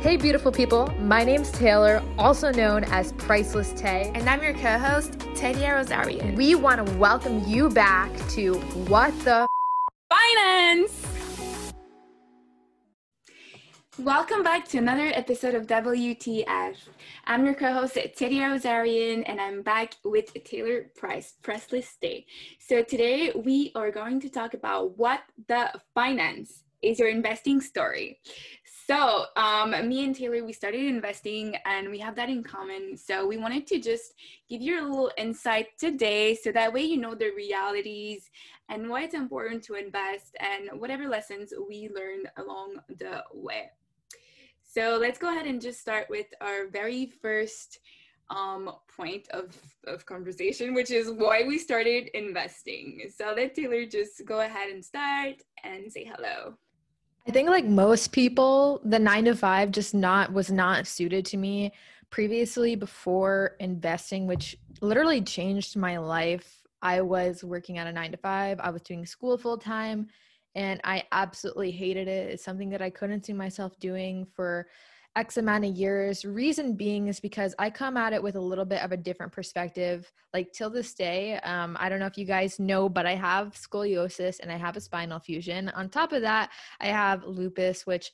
Hey, beautiful people. My name's Taylor, also known as Priceless Tay. And I'm your co host, Tadia Rosario. We want to welcome you back to What the Finance! Welcome back to another episode of WTF. I'm your co-host Tadia Rosarian, and I'm back with Taylor Price, Priceless Tay. So today we are going to talk about what the finance is your investing story. So, um, me and Taylor, we started investing and we have that in common. So, we wanted to just give you a little insight today so that way you know the realities and why it's important to invest and whatever lessons we learned along the way. So, let's go ahead and just start with our very first um, point of, of conversation, which is why we started investing. So, let Taylor just go ahead and start and say hello. I think like most people, the nine to five just not was not suited to me previously before investing, which literally changed my life. I was working at a nine to five, I was doing school full time, and I absolutely hated it. It's something that I couldn't see myself doing for X amount of years. Reason being is because I come at it with a little bit of a different perspective. Like till this day, um, I don't know if you guys know, but I have scoliosis and I have a spinal fusion. On top of that, I have lupus, which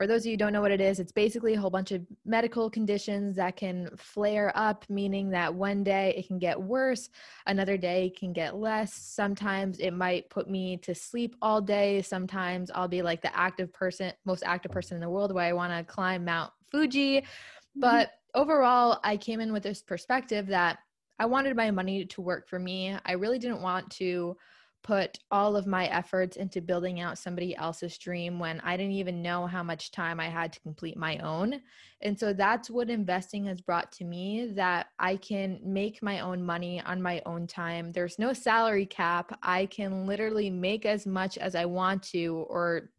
for those of you who don't know what it is, it's basically a whole bunch of medical conditions that can flare up, meaning that one day it can get worse, another day it can get less. Sometimes it might put me to sleep all day. Sometimes I'll be like the active person, most active person in the world, where I want to climb Mount Fuji. Mm-hmm. But overall, I came in with this perspective that I wanted my money to work for me. I really didn't want to put all of my efforts into building out somebody else's dream when I didn't even know how much time I had to complete my own. And so that's what investing has brought to me that I can make my own money on my own time. There's no salary cap. I can literally make as much as I want to or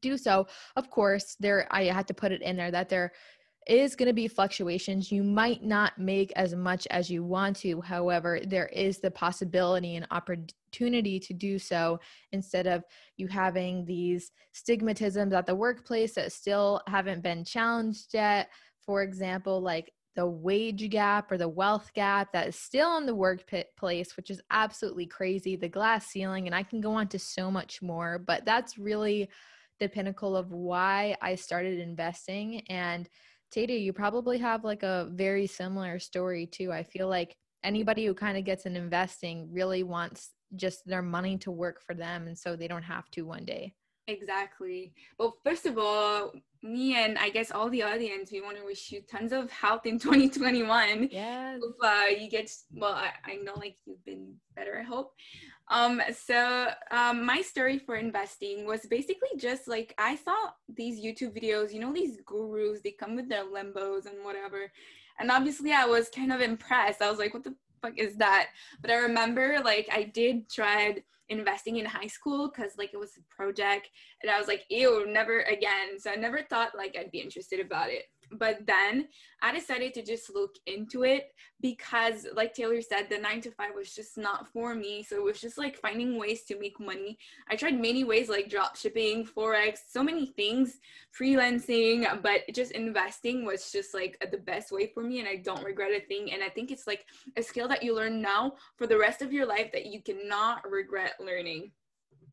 do so. Of course, there I had to put it in there that there is going to be fluctuations. You might not make as much as you want to. However, there is the possibility and opportunity to do so instead of you having these stigmatisms at the workplace that still haven't been challenged yet. For example, like the wage gap or the wealth gap that is still in the workplace, which is absolutely crazy, the glass ceiling, and I can go on to so much more, but that's really the pinnacle of why I started investing. And Tata, you probably have like a very similar story too. I feel like anybody who kind of gets in investing really wants just their money to work for them and so they don't have to one day. Exactly. Well, first of all, me and I guess all the audience, we want to wish you tons of health in 2021. Yeah. Hope, uh, you get, well, I, I know like you've been better, I hope. Um, so um, my story for investing was basically just like I saw these YouTube videos, you know, these gurus, they come with their Lambos and whatever. And obviously I was kind of impressed. I was like, what the fuck is that? But I remember like I did try investing in high school because like it was a project and I was like, ew, never again. So I never thought like I'd be interested about it but then I decided to just look into it because, like Taylor said, the nine to five was just not for me. So it was just like finding ways to make money. I tried many ways like drop shipping, Forex, so many things, freelancing, but just investing was just like the best way for me. And I don't regret a thing. And I think it's like a skill that you learn now for the rest of your life that you cannot regret learning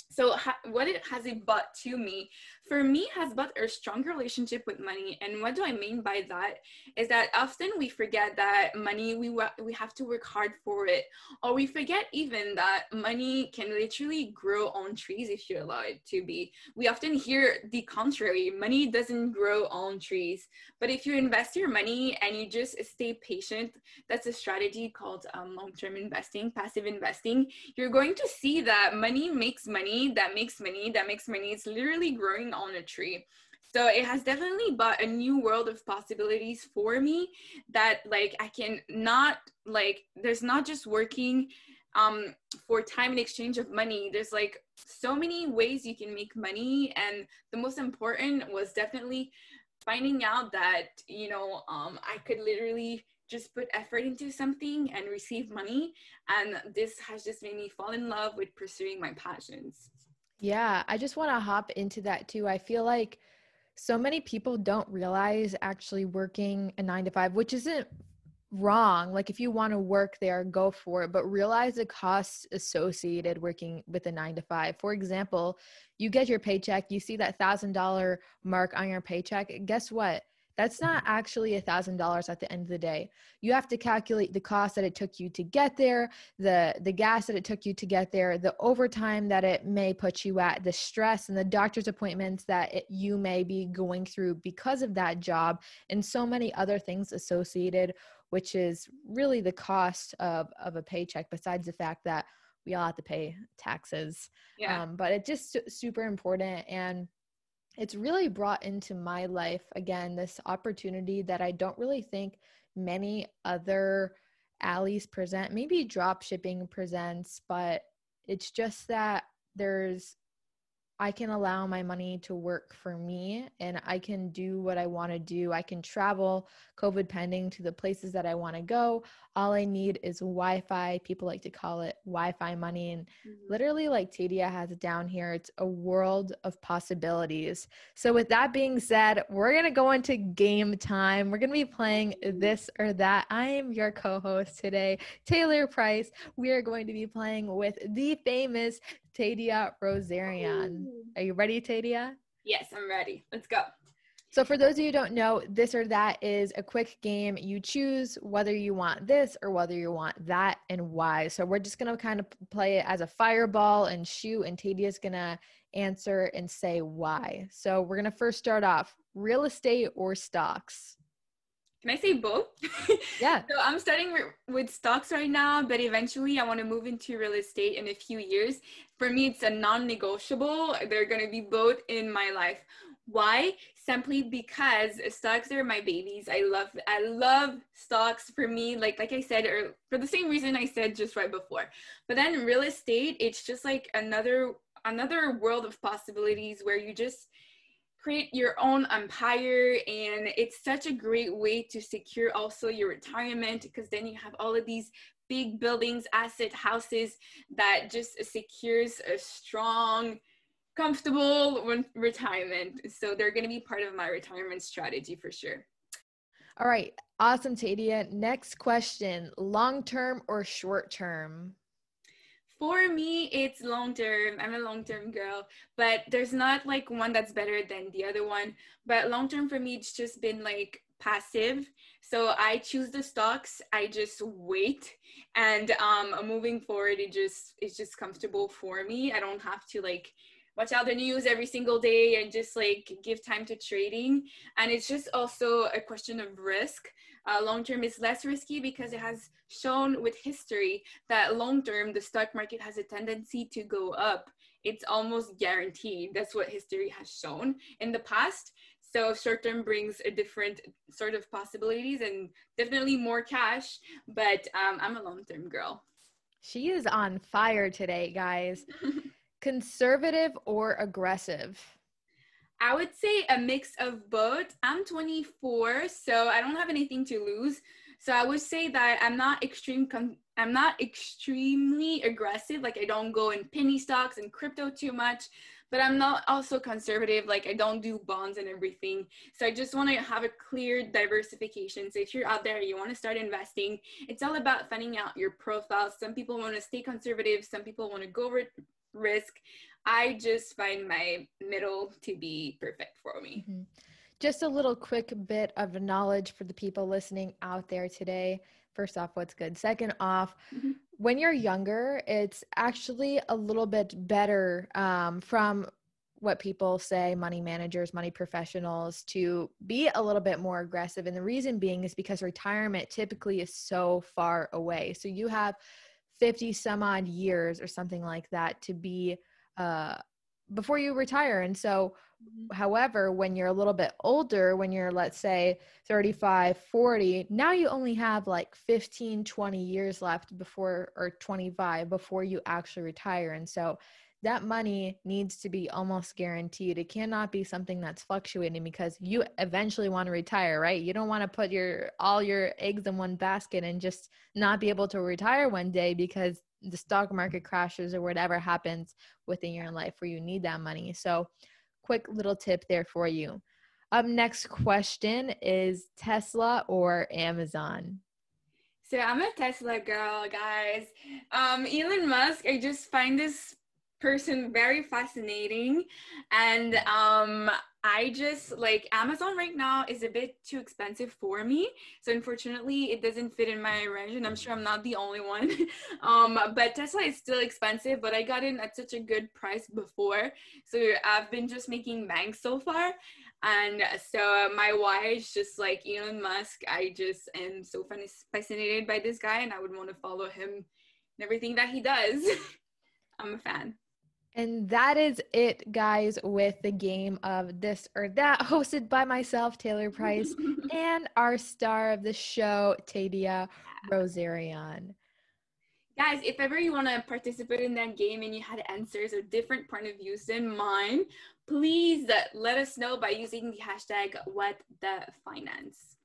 so ha- what it has it brought to me for me has brought a strong relationship with money and what do i mean by that is that often we forget that money we wa- we have to work hard for it or we forget even that money can literally grow on trees if you allow it to be. We often hear the contrary money doesn't grow on trees. But if you invest your money and you just stay patient that's a strategy called um, long-term investing passive investing you're going to see that money makes money that makes money that makes money. It's literally growing on a tree so it has definitely brought a new world of possibilities for me that like i can not like there's not just working um for time in exchange of money there's like so many ways you can make money and the most important was definitely finding out that you know um i could literally just put effort into something and receive money. And this has just made me fall in love with pursuing my passions. Yeah, I just want to hop into that too. I feel like so many people don't realize actually working a nine to five, which isn't wrong. Like if you want to work there, go for it, but realize the costs associated working with a nine to five. For example, you get your paycheck, you see that thousand dollar mark on your paycheck. Guess what? That's not actually a thousand dollars at the end of the day. You have to calculate the cost that it took you to get there, the the gas that it took you to get there, the overtime that it may put you at, the stress and the doctor's appointments that it, you may be going through because of that job, and so many other things associated, which is really the cost of of a paycheck. Besides the fact that we all have to pay taxes, Yeah. um, but it's just su- super important and it's really brought into my life again this opportunity that I don't really think many other alleys present. Maybe drop shipping presents, but it's just that there's I can allow my money to work for me and I can do what I want to do. I can travel COVID pending to the places that I want to go. All I need is Wi Fi. People like to call it Wi Fi money. And Mhm. literally like Tadia has it down here. It's a world of possibilities. So with that being said, we're gonna go into game time. We're gonna be playing this or that. I am your co-host today, Taylor Price. We are going to be playing with the famous Tadia Rosarian. Are you ready, Tadia? Yes, I'm ready. Let's go. So, for those of you who don't know, this or that is a quick game. You choose whether you want this or whether you want that and why. So, we're just going to kind of play it as a fireball and shoot, and Tadia's going to answer and say why. So, we're going to first start off real estate or stocks. Can I say both? Yeah. So I'm starting wi- with stocks right now, but eventually I want to move into real estate in a few years. For me, it's a non-negotiable. They're going to be both in my life. Why? Simply because stocks are my babies. I love I love stocks for me like like I said or for the same reason I said just right before. But then real estate, it's just like another another world of possibilities where you just create your own empire and it's such a great way to secure also your retirement because then you have all of these big buildings asset houses that just secures a strong comfortable retirement so they're going to be part of my retirement strategy for sure All right. Awesome, Tadia. Next question long term or short term? For me it's long term i'm a long term girl but there's not like one that's better than the other one. But long term for me it's just been like passive. So i choose the stocks. I just wait. And um moving forward it just it's just comfortable for me. I don't have to like watch out the news every single day and just like give time to trading. And it's just also a question of risk uh, long term is less risky because it has shown with history that long term the stock market has a tendency to go up it's almost guaranteed that's what history has shown in the past so short term brings a different sort of possibilities and definitely more cash but um, i'm a long term girl She is on fire today, guys. Conservative or aggressive? I would say a mix of both. I'm 24, so I don't have anything to lose. So I would say that I'm not extreme. Con- I'm not extremely aggressive. Like I don't go in penny stocks and crypto too much, but I'm not also conservative. Like I don't do bonds and everything. So I just want to have a clear diversification. So if you're out there, you want to start investing, it's all about finding out your profile. Some people want to stay conservative. Some people want to go risk. I just find my middle to be perfect for me. Mhm. Just a little quick bit of knowledge for the people listening out there today. First off, what's good? Second off, Mhm. when you're younger, it's actually a little bit better um, from what people say, money managers, money professionals, to be a little bit more aggressive. And the reason being is because retirement typically is so far away. So you have 50 some odd years or something like that to be uh, before you retire. And so however when you're a little bit older when you're let's say 35 40 now you only have like 15 20 years left before or 25 before you actually retire and so that money needs to be almost guaranteed it cannot be something that's fluctuating because you eventually want to retire right you don't want to put your all your eggs in one basket and just not be able to retire one day because the stock market crashes or whatever happens within your life where you need that money so quick little tip there for you. Up next question is Tesla or Amazon? So I'm a Tesla girl, guys. Um, Elon Musk, I just find this person very fascinating. And um i just like amazon right now is a bit too expensive for me. So unfortunately it doesn't fit in my range and i'm sure i'm not the only one. Um but tesla is still expensive but i got in at such a good price before. So i've been just making bank so far. And so my why is just like elon musk i just am so fascinated by this guy and i would want to follow him and everything that he does. I'm a fan and that is it, guys, with the game of this or that, hosted by myself, Taylor Price, and our star of the show, Tadia Rosarian. Guys, if ever you want to participate in that game and you had answers or different point of views than mine, please let us know by using the hashtag what the finance.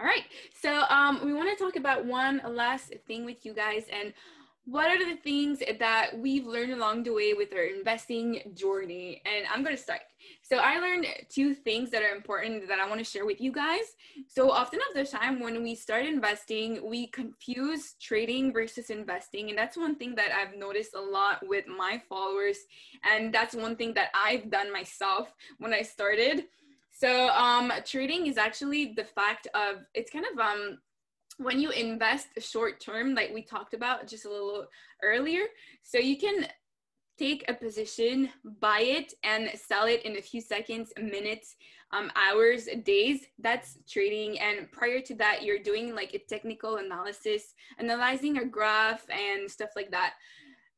All right, so um, we want to talk about one last thing with you guys, and what are the things that we've learned along the way with our investing journey? And I'm going to start. So I learned two things that are important that I want to share with you guys. So often of the time when we start investing, we confuse trading versus investing. And that's one thing that I've noticed a lot with my followers. And that's one thing that I've done myself when I started. So um, trading is actually the fact of it's kind of um when you invest short term, like we talked about just a little earlier, so you can take a position, buy it, and sell it in a few seconds, minutes, um, hours, days. That's trading. And prior to that, you're doing like a technical analysis, analyzing a graph and stuff like that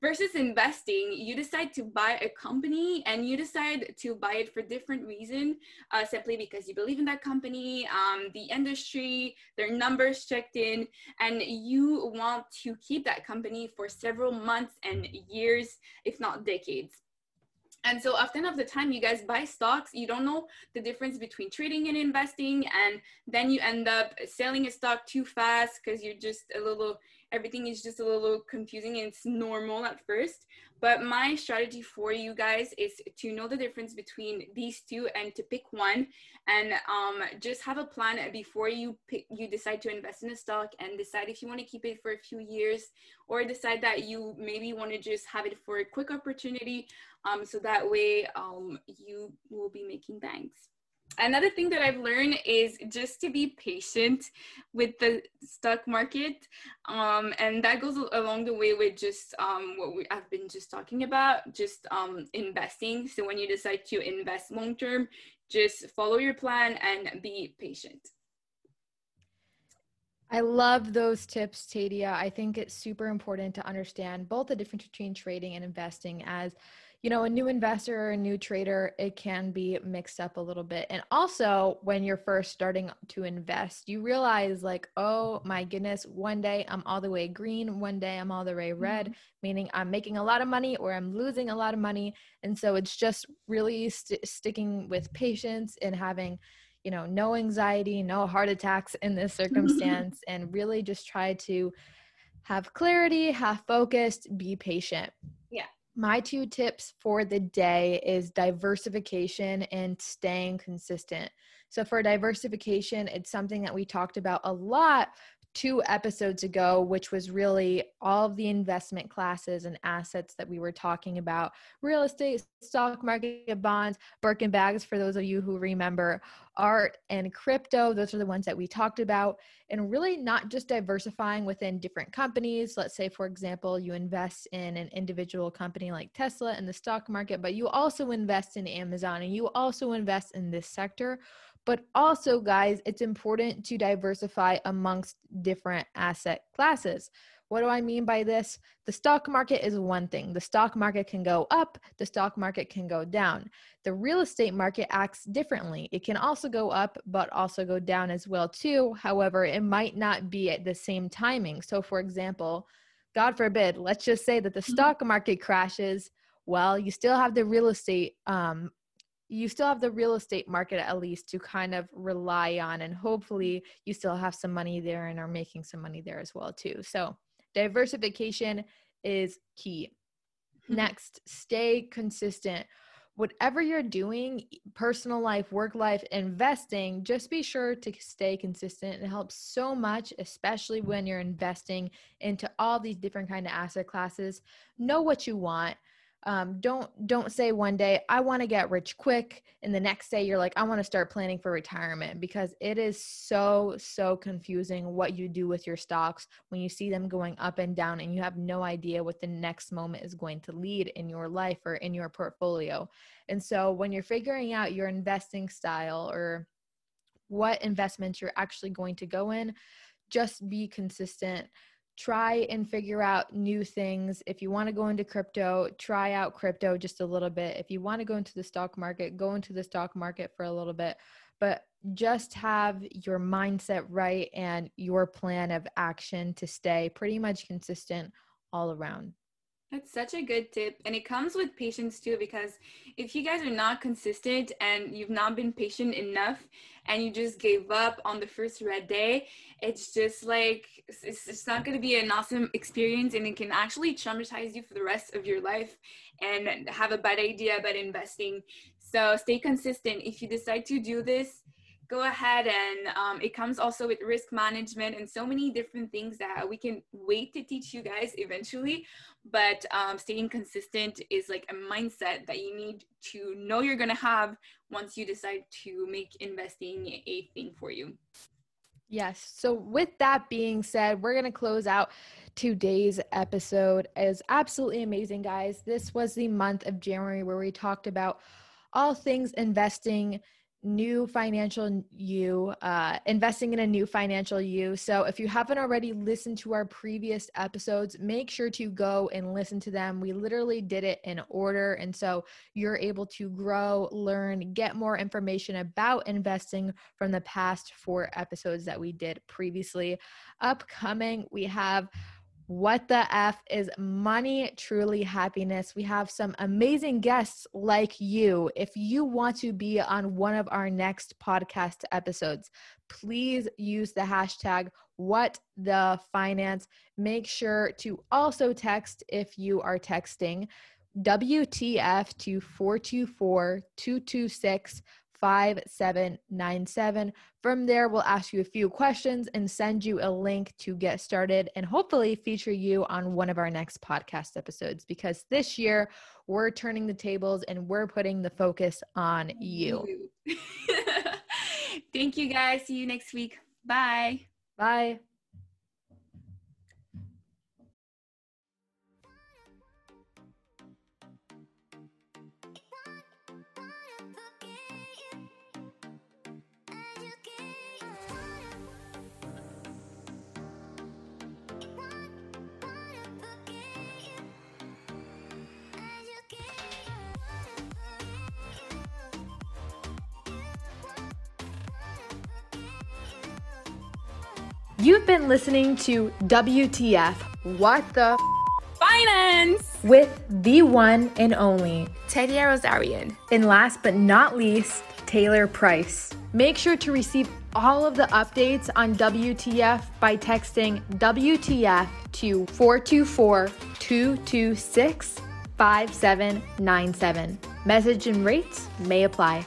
versus investing you decide to buy a company and you decide to buy it for different reason uh, simply because you believe in that company um, the industry their numbers checked in and you want to keep that company for several months and years if not decades and so often of the time you guys buy stocks, you don't know the difference between trading and investing. And then you end up selling a stock too fast because you're just a little everything is just a little confusing and it's normal at first. But my strategy for you guys is to know the difference between these two and to pick one and um, just have a plan before you pick, you decide to invest in a stock and decide if you want to keep it for a few years or decide that you maybe want to just have it for a quick opportunity um, so that way um, you will be making banks another thing that I've learned is just to be patient with the stock market. Um, and that goes along the way with just um, what we, I've been just talking about, just um, investing. So when you decide to invest long term, just follow your plan and be patient. I love those tips, Tadia. I think it's super important to understand both the difference between trading and investing as you know, a new investor or a new trader, it can be mixed up a little bit. And also, when you're first starting to invest, you realize, like, oh my goodness, one day I'm all the way green, one day I'm all the way red, mm-hmm. meaning I'm making a lot of money or I'm losing a lot of money. And so it's just really st- sticking with patience and having, you know, no anxiety, no heart attacks in this circumstance, and really just try to have clarity, have focused, be patient. Yeah my two tips for the day is diversification and staying consistent. So, for diversification, it's something that we talked about a lot two episodes ago, which was really all of the investment classes and assets that we were talking about real estate, stock market, bonds, Birkin bags, for those of you who remember, art, and crypto. Those are the ones that we talked about. And really not just diversifying within different companies. Let's say, for example, you invest in an individual company like Tesla in the stock market, but you also invest in Amazon and you also invest in this sector but also, guys, it's important to diversify amongst different asset classes. What do I mean by this? The stock market is one thing. The stock market can go up, the stock market can go down. The real estate market acts differently. It can also go up but also go down as well too. However, it might not be at the same timing. So for example, God forbid, let's just say that the mm-hmm. stock market crashes. Well, you still have the real estate um, you still have the real estate market at least to kind of rely on and hopefully you still have some money there and are making some money there as well too so diversification is key mm-hmm. next stay consistent whatever you're doing, personal life, work life, investing, just be sure to stay consistent. It helps so much, especially when you're investing into all these different kind of asset classes. Know what you want um, don't don't say one day i want to get rich quick and the next day you're like i want to start planning for retirement because it is so so confusing what you do with your stocks when you see them going up and down and you have no idea what the next moment is going to lead in your life or in your portfolio. And so when you're figuring out your investing style or what investments you're actually going to go in just be consistent try and figure out new things. If you want to go into crypto, try out crypto just a little bit. If you want to go into the stock market, go into the stock market for a little bit. But just have your mindset right and your plan of action to stay pretty much consistent all around. That's such a good tip. And it comes with patience too, because if you guys are not consistent and you've not been patient enough and you just gave up on the first red day, it's just like, it's, not going to be an awesome experience and it can actually traumatize you for the rest of your life and have a bad idea about investing. So stay consistent. If you decide to do this, go ahead and um, it comes also with risk management and so many different things that we can wait to teach you guys eventually but um, staying consistent is like a mindset that you need to know you're going to have once you decide to make investing a thing for you. Yes. So with that being said we're going to close out today's episode. Is absolutely amazing guys. This was the month of january where we talked about all things investing new financial you uh, investing in a new financial you. So if you haven't already listened to our previous episodes make sure to go and listen to them. We literally did it in order and so you're able to grow learn get more information about investing from the past four episodes that we did previously. Upcoming we have what the F is money truly happiness? We have some amazing guests like you. If you want to be on one of our next podcast episodes, please use the hashtag what the finance. Make sure to also text if you are texting WTF to 424 226 5797. From there, we'll ask you a few questions and send you a link to get started and hopefully feature you on one of our next podcast episodes because this year we're turning the tables and we're putting the focus on you. Thank you guys. See you next week. Bye. Bye. You've been listening to WTF What the Finance with the one and only Teddy Rosarian. And last but not least, Taylor Price. Make sure to receive all of the updates on WTF by texting WTF to 424 226 5797. Message and rates may apply.